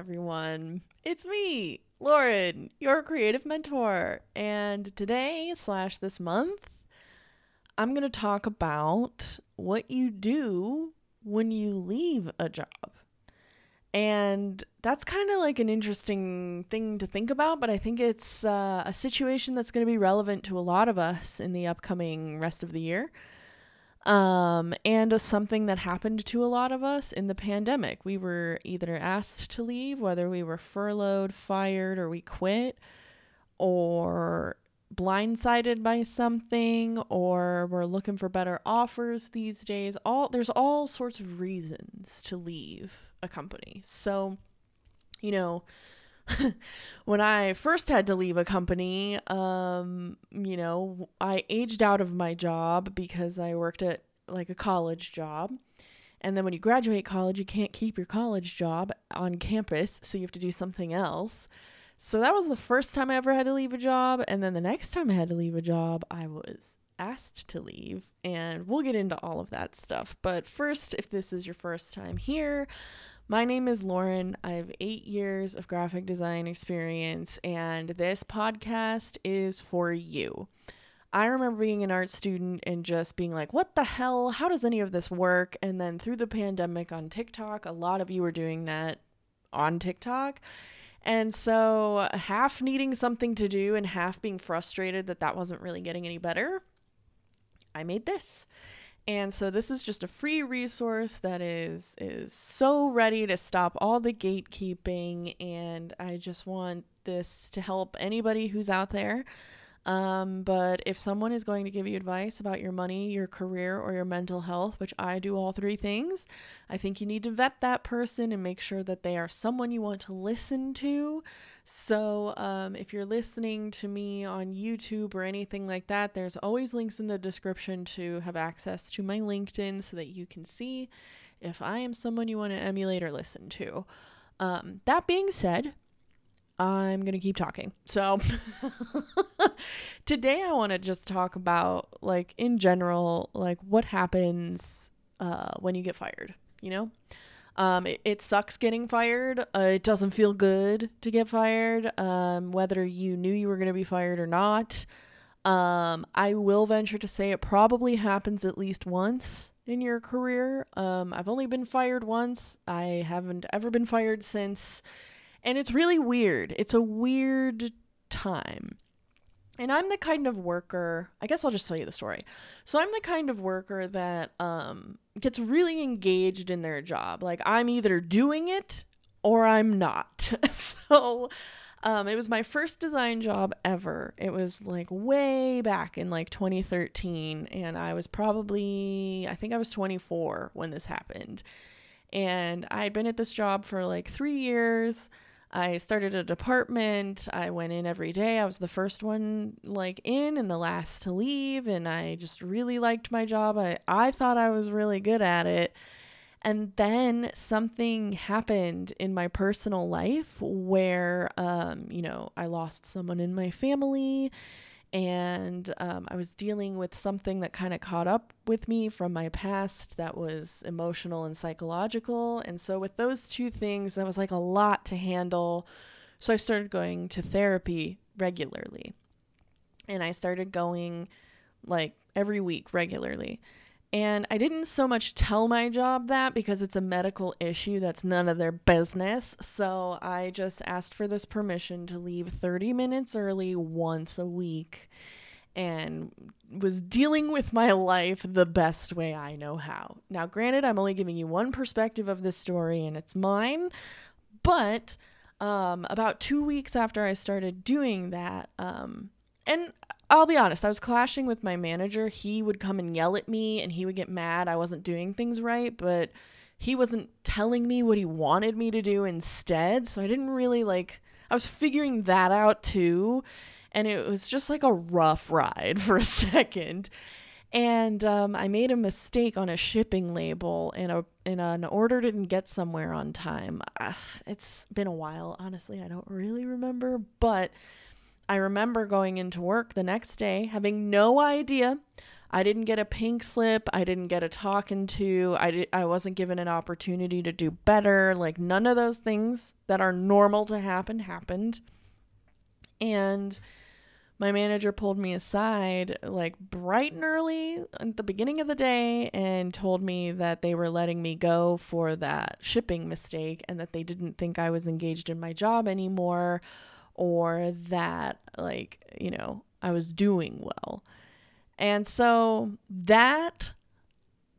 everyone. It's me, Lauren, your creative mentor. And today, slash this month, I'm going to talk about what you do when you leave a job. And that's kind of like an interesting thing to think about, but I think it's uh, a situation that's going to be relevant to a lot of us in the upcoming rest of the year um, and something that happened to a lot of us in the pandemic. We were either asked to leave, whether we were furloughed, fired, or we quit, or blindsided by something, or we're looking for better offers these days. All there's all sorts of reasons to leave a company. So, you know, when I first had to leave a company, um, you know, I aged out of my job because I worked at like a college job. And then when you graduate college, you can't keep your college job on campus, so you have to do something else. So that was the first time I ever had to leave a job. And then the next time I had to leave a job, I was asked to leave. And we'll get into all of that stuff. But first, if this is your first time here, my name is Lauren. I have eight years of graphic design experience, and this podcast is for you. I remember being an art student and just being like, what the hell? How does any of this work? And then through the pandemic on TikTok, a lot of you were doing that on TikTok. And so, half needing something to do and half being frustrated that that wasn't really getting any better, I made this. And so this is just a free resource that is is so ready to stop all the gatekeeping and I just want this to help anybody who's out there. Um, but if someone is going to give you advice about your money, your career, or your mental health, which I do all three things, I think you need to vet that person and make sure that they are someone you want to listen to so, um, if you're listening to me on YouTube or anything like that, there's always links in the description to have access to my LinkedIn so that you can see if I am someone you want to emulate or listen to. Um, that being said, I'm going to keep talking. So, today I want to just talk about, like, in general, like, what happens uh, when you get fired, you know? Um, it, it sucks getting fired. Uh, it doesn't feel good to get fired, um, whether you knew you were going to be fired or not. Um, I will venture to say it probably happens at least once in your career. Um, I've only been fired once. I haven't ever been fired since. And it's really weird. It's a weird time. And I'm the kind of worker, I guess I'll just tell you the story. So I'm the kind of worker that um, gets really engaged in their job. Like I'm either doing it or I'm not. so um, it was my first design job ever. It was like way back in like 2013. And I was probably, I think I was 24 when this happened. And I had been at this job for like three years. I started a department. I went in every day. I was the first one like in and the last to leave and I just really liked my job. I I thought I was really good at it. And then something happened in my personal life where um you know, I lost someone in my family and um, I was dealing with something that kind of caught up with me from my past that was emotional and psychological. And so, with those two things, that was like a lot to handle. So, I started going to therapy regularly. And I started going like every week regularly. And I didn't so much tell my job that because it's a medical issue that's none of their business. So I just asked for this permission to leave 30 minutes early once a week and was dealing with my life the best way I know how. Now, granted, I'm only giving you one perspective of this story and it's mine, but um, about two weeks after I started doing that, um, and I'll be honest, I was clashing with my manager. He would come and yell at me and he would get mad I wasn't doing things right, but he wasn't telling me what he wanted me to do instead. So I didn't really like, I was figuring that out too. And it was just like a rough ride for a second. And um, I made a mistake on a shipping label, and a and an order didn't get somewhere on time. Ugh, it's been a while, honestly. I don't really remember, but I remember going into work the next day having no idea I didn't get a pink slip. I didn't get a talking to. I, di- I wasn't given an opportunity to do better. Like, none of those things that are normal to happen happened. And my manager pulled me aside, like, bright and early at the beginning of the day and told me that they were letting me go for that shipping mistake and that they didn't think I was engaged in my job anymore or that, like, you know, I was doing well. And so that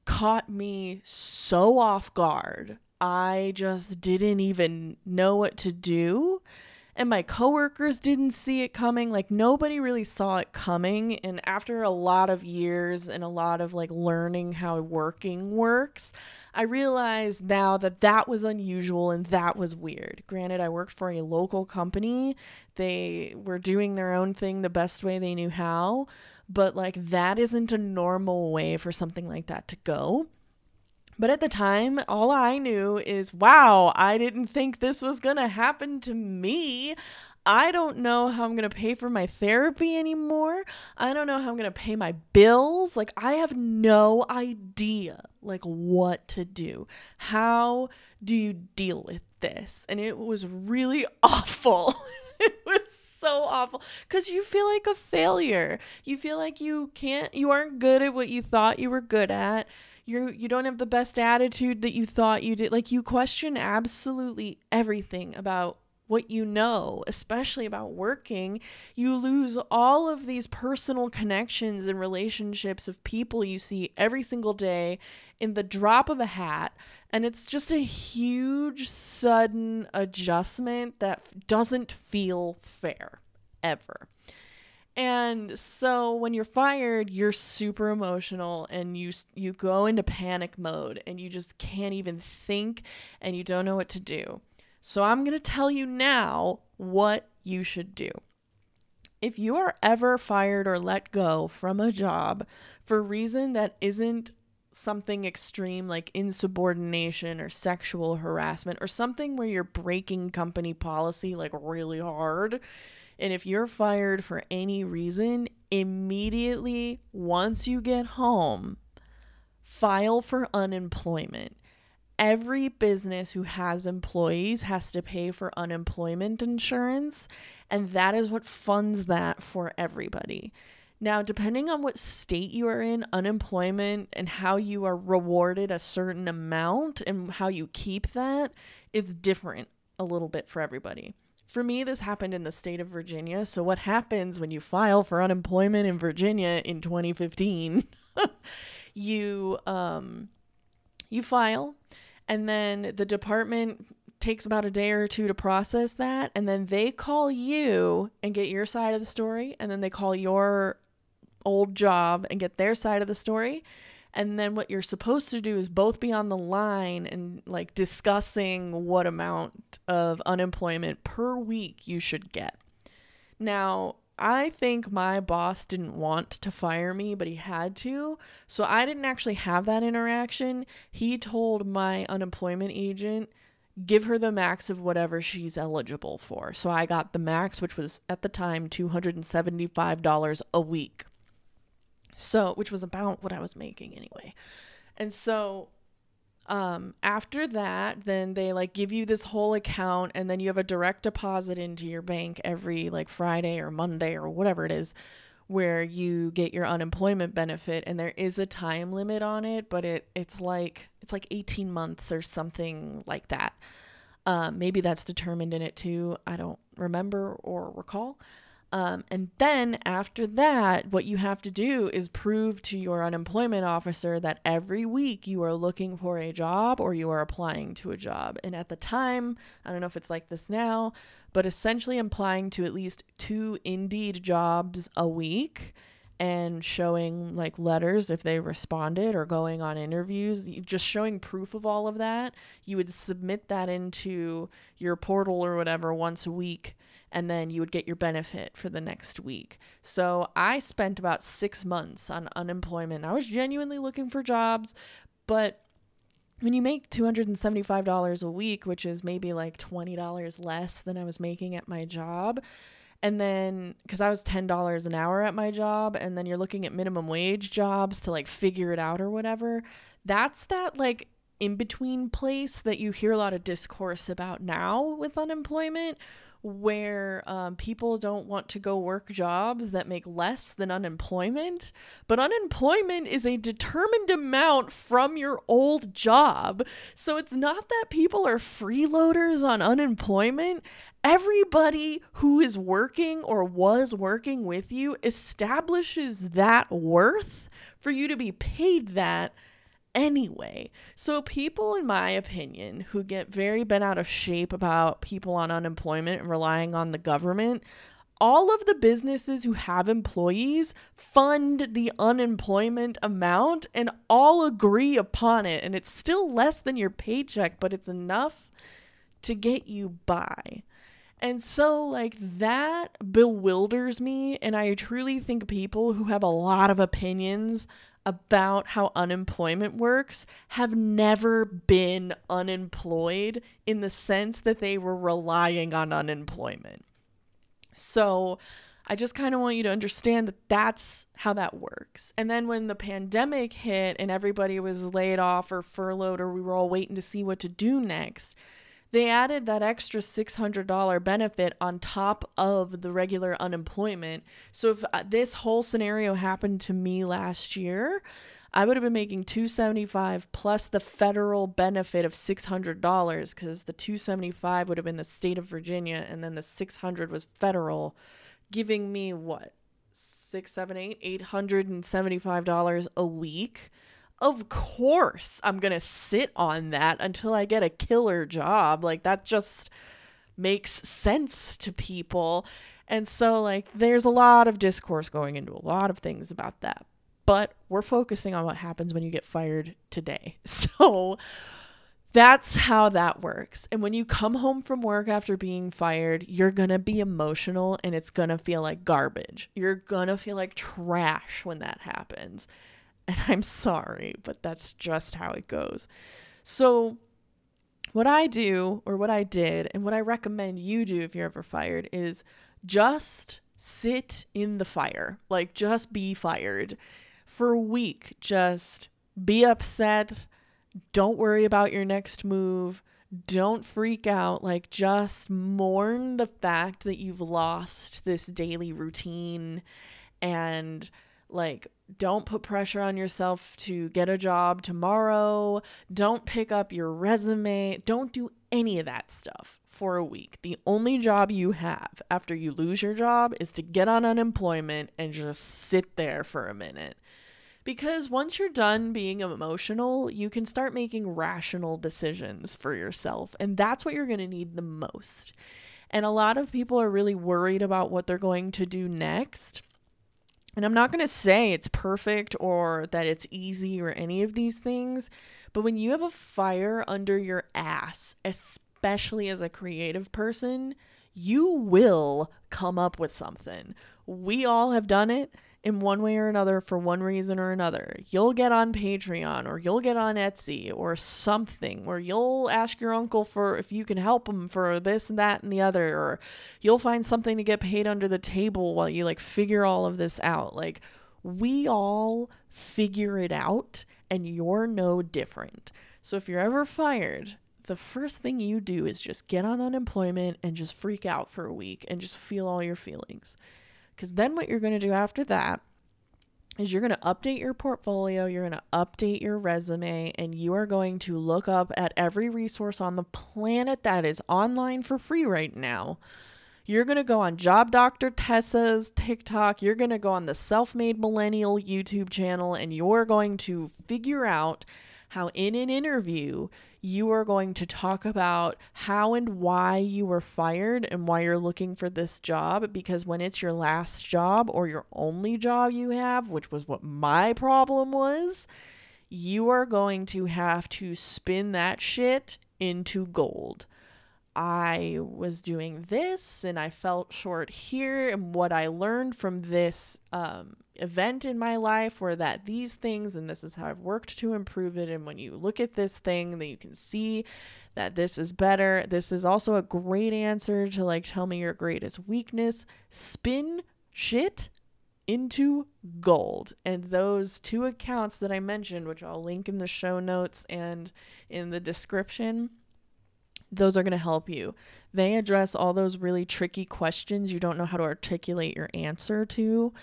caught me so off guard. I just didn't even know what to do. And my coworkers didn't see it coming. Like nobody really saw it coming. And after a lot of years and a lot of like learning how working works, I realized now that that was unusual and that was weird. Granted, I worked for a local company. They were doing their own thing the best way they knew how but like that isn't a normal way for something like that to go. But at the time, all I knew is wow, I didn't think this was going to happen to me. I don't know how I'm going to pay for my therapy anymore. I don't know how I'm going to pay my bills. Like I have no idea like what to do. How do you deal with this? And it was really awful. it was so awful because you feel like a failure. You feel like you can't, you aren't good at what you thought you were good at. You you don't have the best attitude that you thought you did. Like you question absolutely everything about what you know, especially about working, you lose all of these personal connections and relationships of people you see every single day in the drop of a hat. And it's just a huge, sudden adjustment that doesn't feel fair ever. And so when you're fired, you're super emotional and you you go into panic mode and you just can't even think and you don't know what to do. So I'm going to tell you now what you should do. If you are ever fired or let go from a job for a reason that isn't something extreme like insubordination or sexual harassment or something where you're breaking company policy like really hard, and if you're fired for any reason, immediately once you get home, file for unemployment every business who has employees has to pay for unemployment insurance, and that is what funds that for everybody. Now, depending on what state you are in, unemployment and how you are rewarded a certain amount and how you keep that is different a little bit for everybody. For me, this happened in the state of Virginia. So, what happens when you file for unemployment in Virginia in 2015? you um, you file, and then the department takes about a day or two to process that and then they call you and get your side of the story and then they call your old job and get their side of the story and then what you're supposed to do is both be on the line and like discussing what amount of unemployment per week you should get now I think my boss didn't want to fire me, but he had to. So I didn't actually have that interaction. He told my unemployment agent, give her the max of whatever she's eligible for. So I got the max, which was at the time $275 a week. So, which was about what I was making anyway. And so um, after that, then they like give you this whole account, and then you have a direct deposit into your bank every like Friday or Monday or whatever it is, where you get your unemployment benefit. And there is a time limit on it, but it it's like it's like 18 months or something like that. Um, maybe that's determined in it too. I don't remember or recall. Um, and then after that, what you have to do is prove to your unemployment officer that every week you are looking for a job or you are applying to a job. And at the time, I don't know if it's like this now, but essentially applying to at least two Indeed jobs a week and showing like letters if they responded or going on interviews, just showing proof of all of that. You would submit that into your portal or whatever once a week and then you would get your benefit for the next week. So I spent about six months on unemployment. I was genuinely looking for jobs, but when you make $275 a week, which is maybe like $20 less than I was making at my job, And then, because I was $10 an hour at my job, and then you're looking at minimum wage jobs to like figure it out or whatever. That's that like in between place that you hear a lot of discourse about now with unemployment, where um, people don't want to go work jobs that make less than unemployment. But unemployment is a determined amount from your old job. So it's not that people are freeloaders on unemployment. Everybody who is working or was working with you establishes that worth for you to be paid that anyway. So, people, in my opinion, who get very bent out of shape about people on unemployment and relying on the government, all of the businesses who have employees fund the unemployment amount and all agree upon it. And it's still less than your paycheck, but it's enough to get you by. And so, like, that bewilders me. And I truly think people who have a lot of opinions about how unemployment works have never been unemployed in the sense that they were relying on unemployment. So I just kind of want you to understand that that's how that works. And then when the pandemic hit and everybody was laid off or furloughed or we were all waiting to see what to do next, they added that extra $600 benefit on top of the regular unemployment. So if uh, this whole scenario happened to me last year, I would have been making 275 plus the federal benefit of $600 cuz the 275 would have been the state of Virginia and then the 600 was federal giving me what? Six, seven, eight, eight hundred and seventy-five dollars a week of course I'm going to sit on that until I get a killer job. Like that just makes sense to people. And so like there's a lot of discourse going into a lot of things about that. But we're focusing on what happens when you get fired today. So that's how that works. And when you come home from work after being fired, you're going to be emotional and it's going to feel like garbage. You're going to feel like trash when that happens. And I'm sorry, but that's just how it goes. So, what I do, or what I did, and what I recommend you do if you're ever fired is just sit in the fire. Like, just be fired for a week. Just be upset. Don't worry about your next move. Don't freak out. Like, just mourn the fact that you've lost this daily routine and like, don't put pressure on yourself to get a job tomorrow. Don't pick up your resume. Don't do any of that stuff for a week. The only job you have after you lose your job is to get on unemployment and just sit there for a minute. Because once you're done being emotional, you can start making rational decisions for yourself. And that's what you're going to need the most. And a lot of people are really worried about what they're going to do next. And I'm not going to say it's perfect or that it's easy or any of these things, but when you have a fire under your ass, especially as a creative person, you will come up with something. We all have done it in one way or another for one reason or another. You'll get on Patreon or you'll get on Etsy or something where you'll ask your uncle for if you can help him for this and that and the other or you'll find something to get paid under the table while you like figure all of this out. Like we all figure it out and you're no different. So if you're ever fired, the first thing you do is just get on unemployment and just freak out for a week and just feel all your feelings. Because then what you're going to do after that is you're going to update your portfolio, you're going to update your resume, and you are going to look up at every resource on the planet that is online for free right now. You're going to go on Job Doctor Tessa's TikTok. You're going to go on the Self Made Millennial YouTube channel, and you're going to figure out how, in an interview, you are going to talk about how and why you were fired and why you're looking for this job. Because when it's your last job or your only job you have, which was what my problem was, you are going to have to spin that shit into gold. I was doing this and I felt short here, and what I learned from this um, event in my life were that these things, and this is how I've worked to improve it. And when you look at this thing, then you can see that this is better. This is also a great answer to like tell me your greatest weakness. Spin shit into gold. And those two accounts that I mentioned, which I'll link in the show notes and in the description, those are going to help you. They address all those really tricky questions you don't know how to articulate your answer to.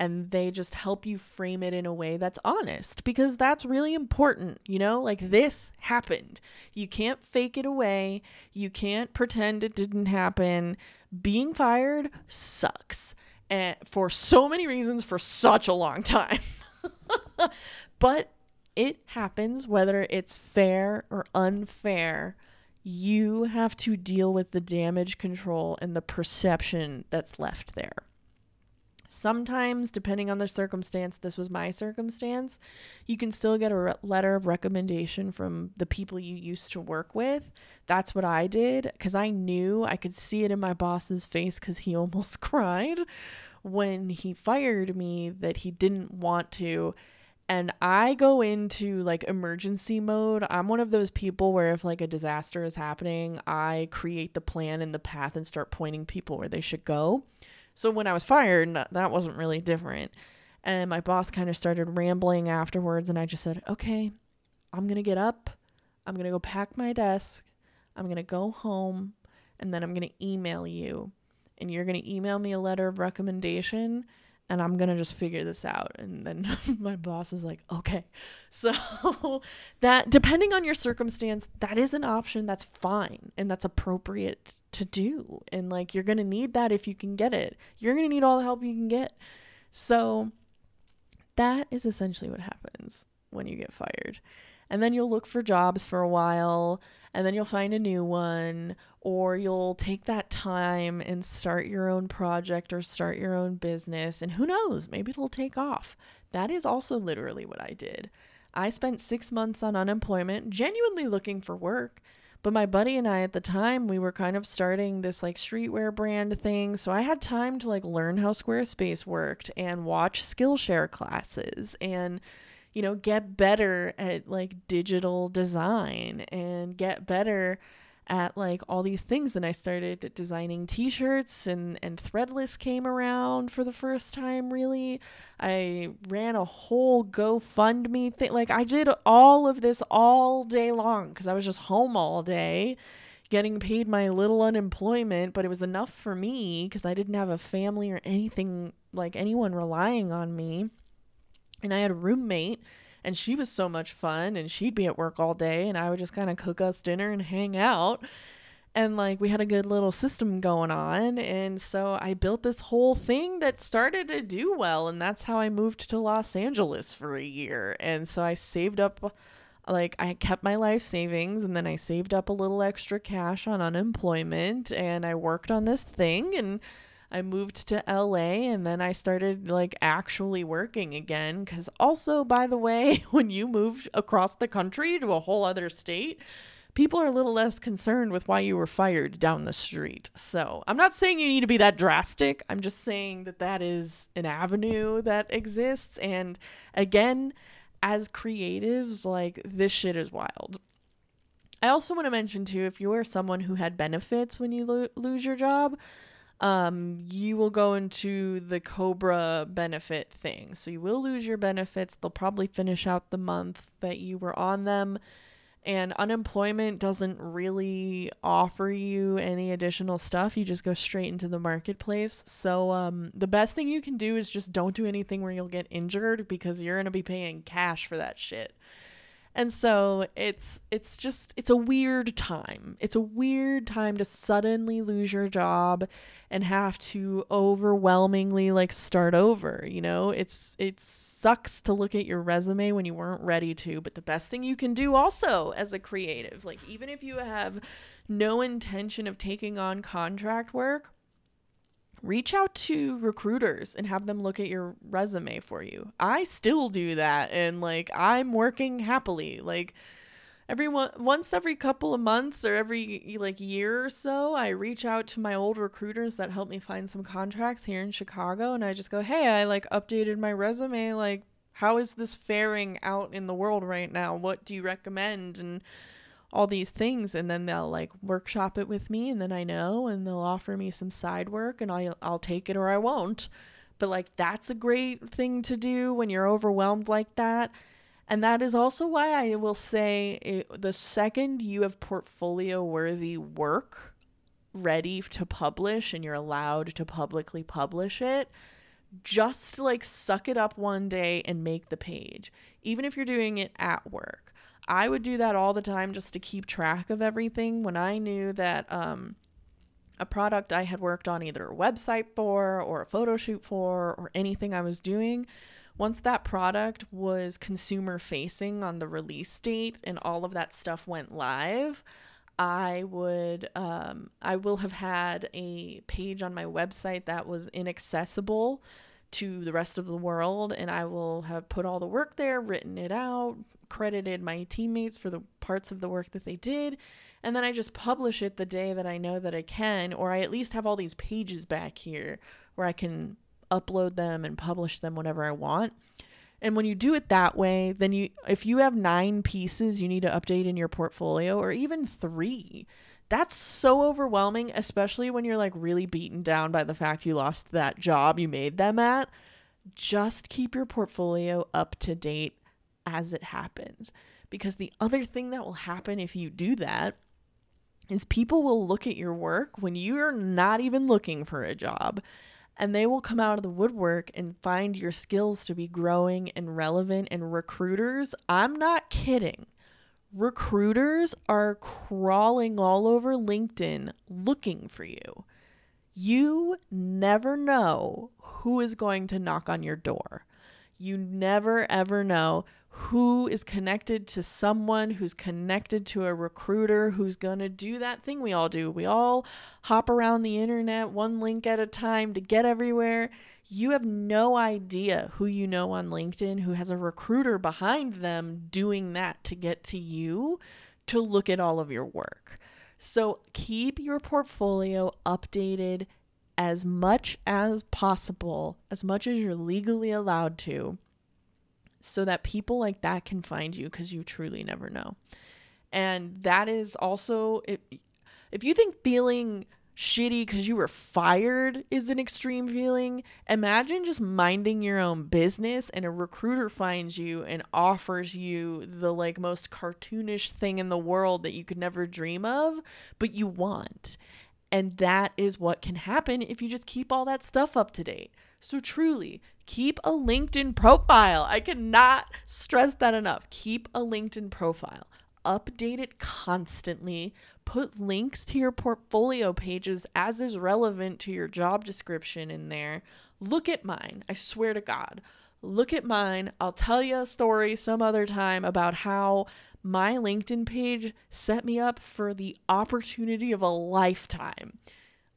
And they just help you frame it in a way that's honest because that's really important. You know, like this happened. You can't fake it away. You can't pretend it didn't happen. Being fired sucks and for so many reasons for such a long time. but it happens whether it's fair or unfair. You have to deal with the damage control and the perception that's left there. Sometimes, depending on the circumstance, this was my circumstance, you can still get a re- letter of recommendation from the people you used to work with. That's what I did because I knew I could see it in my boss's face because he almost cried when he fired me that he didn't want to and I go into like emergency mode. I'm one of those people where if like a disaster is happening, I create the plan and the path and start pointing people where they should go. So when I was fired, that wasn't really different. And my boss kind of started rambling afterwards, and I just said, okay, I'm going to get up. I'm going to go pack my desk. I'm going to go home, and then I'm going to email you. And you're going to email me a letter of recommendation, and I'm going to just figure this out. And then my boss is like, okay. So that, depending on your circumstance, that is an option that's fine and that's appropriate to do. And like you're going to need that if you can get it. You're going to need all the help you can get. So that is essentially what happens when you get fired. And then you'll look for jobs for a while and then you'll find a new one or you'll take that time and start your own project or start your own business and who knows, maybe it'll take off. That is also literally what I did. I spent 6 months on unemployment genuinely looking for work but my buddy and I at the time, we were kind of starting this like streetwear brand thing. So I had time to like learn how Squarespace worked and watch Skillshare classes and, you know, get better at like digital design and get better at like all these things and I started designing t-shirts and and threadless came around for the first time really. I ran a whole GoFundMe thing. Like I did all of this all day long cuz I was just home all day getting paid my little unemployment, but it was enough for me cuz I didn't have a family or anything like anyone relying on me. And I had a roommate and she was so much fun and she'd be at work all day and I would just kind of cook us dinner and hang out. And like we had a good little system going on and so I built this whole thing that started to do well and that's how I moved to Los Angeles for a year. And so I saved up like I kept my life savings and then I saved up a little extra cash on unemployment and I worked on this thing and I moved to LA and then I started like actually working again. Because also, by the way, when you move across the country to a whole other state, people are a little less concerned with why you were fired down the street. So I'm not saying you need to be that drastic. I'm just saying that that is an avenue that exists. And again, as creatives, like this shit is wild. I also want to mention too if you are someone who had benefits when you lo- lose your job, um, you will go into the Cobra benefit thing. So you will lose your benefits. They'll probably finish out the month that you were on them. And unemployment doesn't really offer you any additional stuff. You just go straight into the marketplace. So um, the best thing you can do is just don't do anything where you'll get injured because you're going to be paying cash for that shit. And so it's it's just it's a weird time. It's a weird time to suddenly lose your job and have to overwhelmingly like start over, you know? It's it sucks to look at your resume when you weren't ready to, but the best thing you can do also as a creative, like even if you have no intention of taking on contract work, reach out to recruiters and have them look at your resume for you. I still do that and like I'm working happily. Like every one, once every couple of months or every like year or so, I reach out to my old recruiters that helped me find some contracts here in Chicago and I just go, "Hey, I like updated my resume like how is this faring out in the world right now? What do you recommend?" and all these things and then they'll like workshop it with me and then I know and they'll offer me some side work and I'll I'll take it or I won't. But like that's a great thing to do when you're overwhelmed like that. And that is also why I will say it, the second you have portfolio worthy work ready to publish and you're allowed to publicly publish it, just like suck it up one day and make the page, even if you're doing it at work. I would do that all the time just to keep track of everything. When I knew that um, a product I had worked on either a website for or a photo shoot for or anything I was doing once that product was consumer facing on the release date and all of that stuff went live, I would um, I will have had a page on my website that was inaccessible to the rest of the world and I will have put all the work there, written it out, credited my teammates for the parts of the work that they did, and then I just publish it the day that I know that I can or I at least have all these pages back here where I can upload them and publish them whenever I want. And when you do it that way, then you if you have 9 pieces you need to update in your portfolio or even 3, that's so overwhelming, especially when you're like really beaten down by the fact you lost that job you made them at. Just keep your portfolio up to date as it happens. Because the other thing that will happen if you do that is people will look at your work when you're not even looking for a job and they will come out of the woodwork and find your skills to be growing and relevant and recruiters i'm not kidding recruiters are crawling all over linkedin looking for you. You never know who is going to knock on your door. You never ever know who is connected to someone who's connected to a recruiter who's going to do that thing we all do. We all hop around the internet one link at a time to get everywhere. You have no idea who you know on LinkedIn who has a recruiter behind them doing that to get to you to look at all of your work. So keep your portfolio updated as much as possible, as much as you're legally allowed to so that people like that can find you because you truly never know. And that is also if if you think feeling shitty because you were fired is an extreme feeling, imagine just minding your own business and a recruiter finds you and offers you the like most cartoonish thing in the world that you could never dream of, but you want. And that is what can happen if you just keep all that stuff up to date. So, truly, keep a LinkedIn profile. I cannot stress that enough. Keep a LinkedIn profile, update it constantly, put links to your portfolio pages as is relevant to your job description in there. Look at mine. I swear to God. Look at mine. I'll tell you a story some other time about how my LinkedIn page set me up for the opportunity of a lifetime.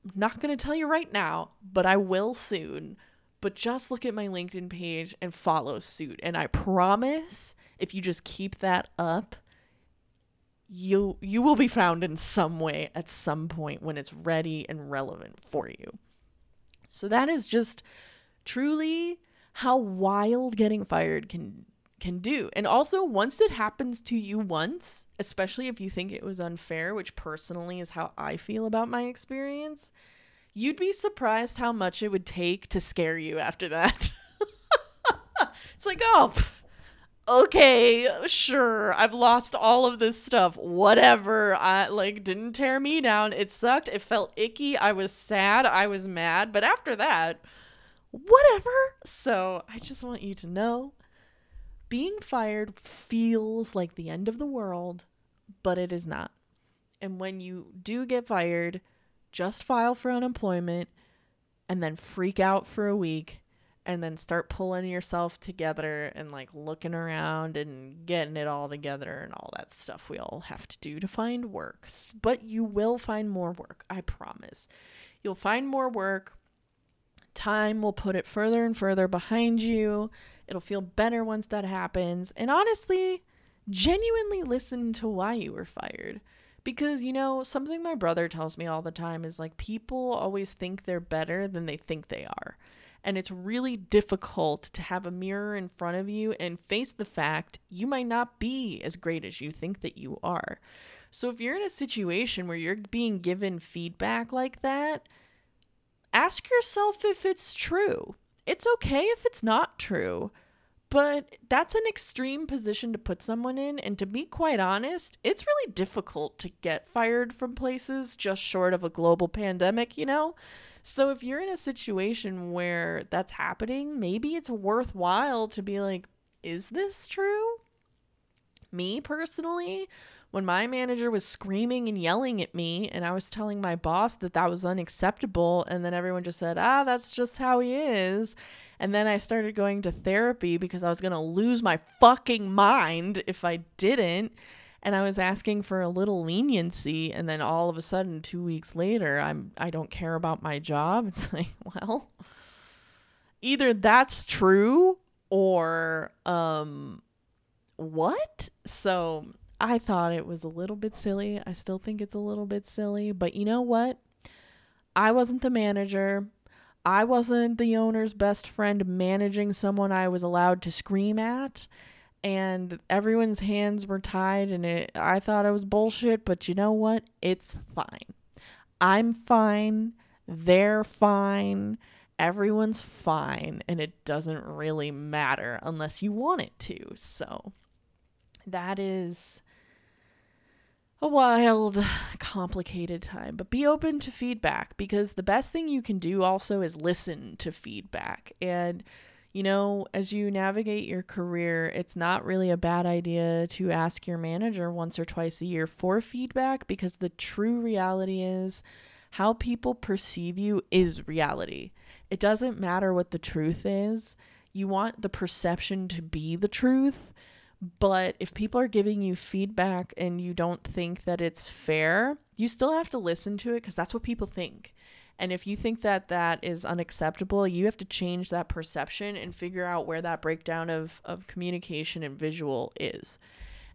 I'm not going to tell you right now, but I will soon but just look at my LinkedIn page and follow suit. And I promise if you just keep that up, you you will be found in some way at some point when it's ready and relevant for you. So that is just truly how wild getting fired can can do. And also once it happens to you once, especially if you think it was unfair, which personally is how I feel about my experience, you'd be surprised how much it would take to scare you after that. it's like, oh, okay, sure, I've lost all of this stuff. Whatever. I like didn't tear me down. It sucked. It felt icky. I was sad. I was mad. But after that, whatever. So I just want you to know being fired feels like the end of the world, but it is not. And when you do get fired, just file for unemployment and then freak out for a week and then start pulling yourself together and like looking around and getting it all together and all that stuff we all have to do to find work. But you will find more work, I promise. You'll find more work. Time will put it further and further behind you. It'll feel better once that happens. And honestly, genuinely listen to why you were fired. Because, you know, something my brother tells me all the time is like people always think they're better than they think they are. And it's really difficult to have a mirror in front of you and face the fact you might not be as great as you think that you are. So if you're in a situation where you're being given feedback like that, ask yourself if it's true. It's okay if it's not true. But that's an extreme position to put someone in. And to be quite honest, it's really difficult to get fired from places just short of a global pandemic, you know? So if you're in a situation where that's happening, maybe it's worthwhile to be like, is this true? Me personally, when my manager was screaming and yelling at me and I was telling my boss that that was unacceptable and then everyone just said, "Ah, that's just how he is." And then I started going to therapy because I was going to lose my fucking mind if I didn't. And I was asking for a little leniency and then all of a sudden 2 weeks later, I'm I don't care about my job. It's like, well, either that's true or um what? So I thought it was a little bit silly. I still think it's a little bit silly, but you know what? I wasn't the manager. I wasn't the owner's best friend managing someone I was allowed to scream at. And everyone's hands were tied, and it, I thought it was bullshit, but you know what? It's fine. I'm fine. They're fine. Everyone's fine, and it doesn't really matter unless you want it to. So that is a wild, complicated time, but be open to feedback because the best thing you can do also is listen to feedback. And, you know, as you navigate your career, it's not really a bad idea to ask your manager once or twice a year for feedback because the true reality is how people perceive you is reality. It doesn't matter what the truth is, you want the perception to be the truth but if people are giving you feedback and you don't think that it's fair, you still have to listen to it because that's what people think. And if you think that that is unacceptable, you have to change that perception and figure out where that breakdown of, of communication and visual is.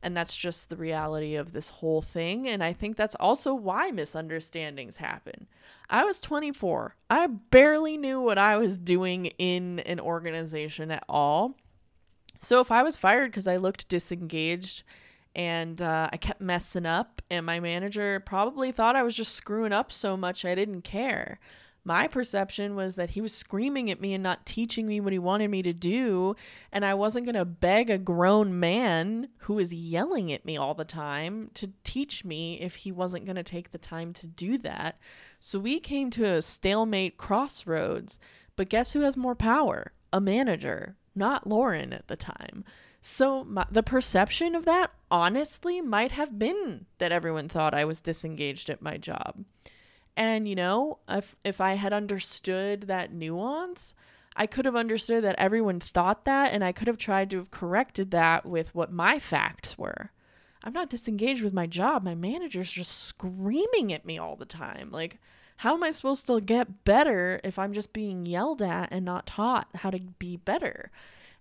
And that's just the reality of this whole thing. And I think that's also why misunderstandings happen. I was 24. I barely knew what I was doing in an organization at all. So if I was fired because I looked disengaged and uh, I kept messing up, and my manager probably thought I was just screwing up so much I didn't care. My perception was that he was screaming at me and not teaching me what he wanted me to do, and I wasn't going to beg a grown man who was yelling at me all the time to teach me if he wasn't going to take the time to do that. So we came to a stalemate crossroads. But guess who has more power? A manager not Lauren at the time. So my, the perception of that honestly might have been that everyone thought I was disengaged at my job. And you know, if if I had understood that nuance, I could have understood that everyone thought that and I could have tried to have corrected that with what my facts were. I'm not disengaged with my job. My manager's just screaming at me all the time. Like how am I supposed to get better if I'm just being yelled at and not taught how to be better?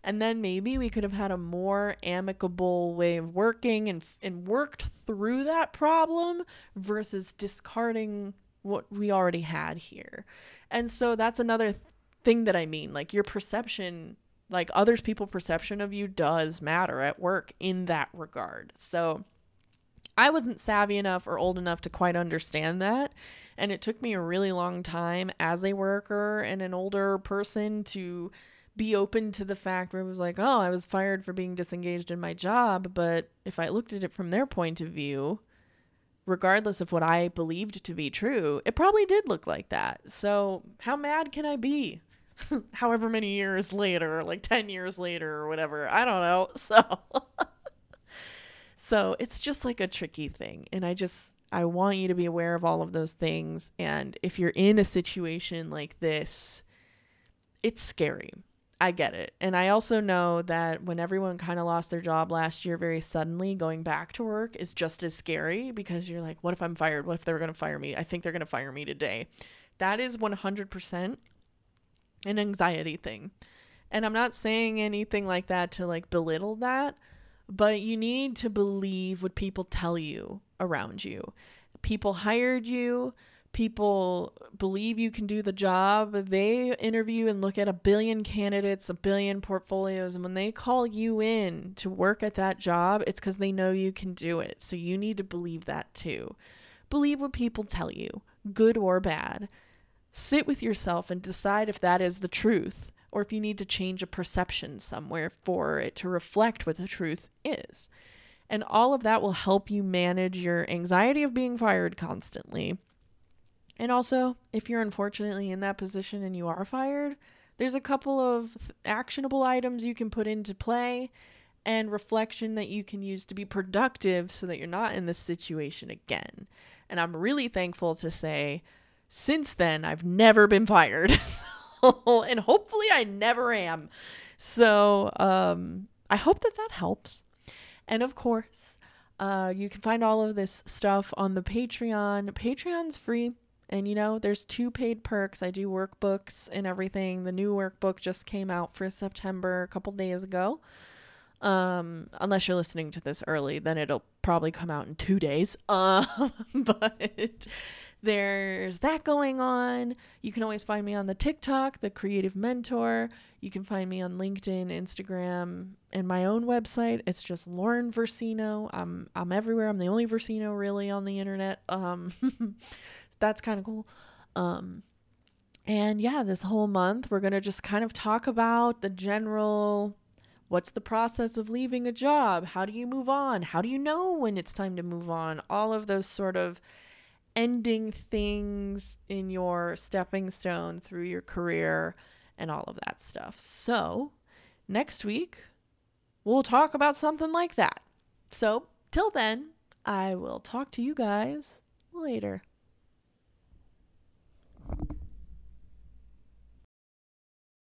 And then maybe we could have had a more amicable way of working and and worked through that problem versus discarding what we already had here. And so that's another th- thing that I mean, like your perception like others people perception of you does matter at work in that regard. So I wasn't savvy enough or old enough to quite understand that. And it took me a really long time as a worker and an older person to be open to the fact where it was like, oh, I was fired for being disengaged in my job. But if I looked at it from their point of view, regardless of what I believed to be true, it probably did look like that. So, how mad can I be? However many years later, like 10 years later or whatever. I don't know. So, so it's just like a tricky thing. And I just, I want you to be aware of all of those things. And if you're in a situation like this, it's scary. I get it. And I also know that when everyone kind of lost their job last year very suddenly, going back to work is just as scary because you're like, what if I'm fired? What if they're going to fire me? I think they're going to fire me today. That is 100% an anxiety thing. And I'm not saying anything like that to like belittle that, but you need to believe what people tell you around you. People hired you, people believe you can do the job. They interview and look at a billion candidates, a billion portfolios, and when they call you in to work at that job, it's because they know you can do it. So you need to believe that too. Believe what people tell you, good or bad. Sit with yourself and decide if that is the truth or if you need to change a perception somewhere for it to reflect what the truth is. And all of that will help you manage your anxiety of being fired constantly. And also, if you're unfortunately in that position and you are fired, there's a couple of actionable items you can put into play and reflection that you can use to be productive so that you're not in this situation again. And I'm really thankful to say since then, I've never been fired. and hopefully, I never am. So, um, I hope that that helps. And of course, uh, you can find all of this stuff on the Patreon. Patreon's free. And you know, there's two paid perks. I do workbooks and everything. The new workbook just came out for September a couple days ago. Um, unless you're listening to this early, then it'll probably come out in two days. Um, but there's that going on. You can always find me on the TikTok, the Creative Mentor. You can find me on LinkedIn, Instagram, and my own website. It's just Lauren Versino. I'm I'm everywhere. I'm the only Versino really on the internet. Um, that's kind of cool. Um, and yeah, this whole month we're gonna just kind of talk about the general. What's the process of leaving a job? How do you move on? How do you know when it's time to move on? All of those sort of ending things in your stepping stone through your career and all of that stuff. So, next week, we'll talk about something like that. So, till then, I will talk to you guys later.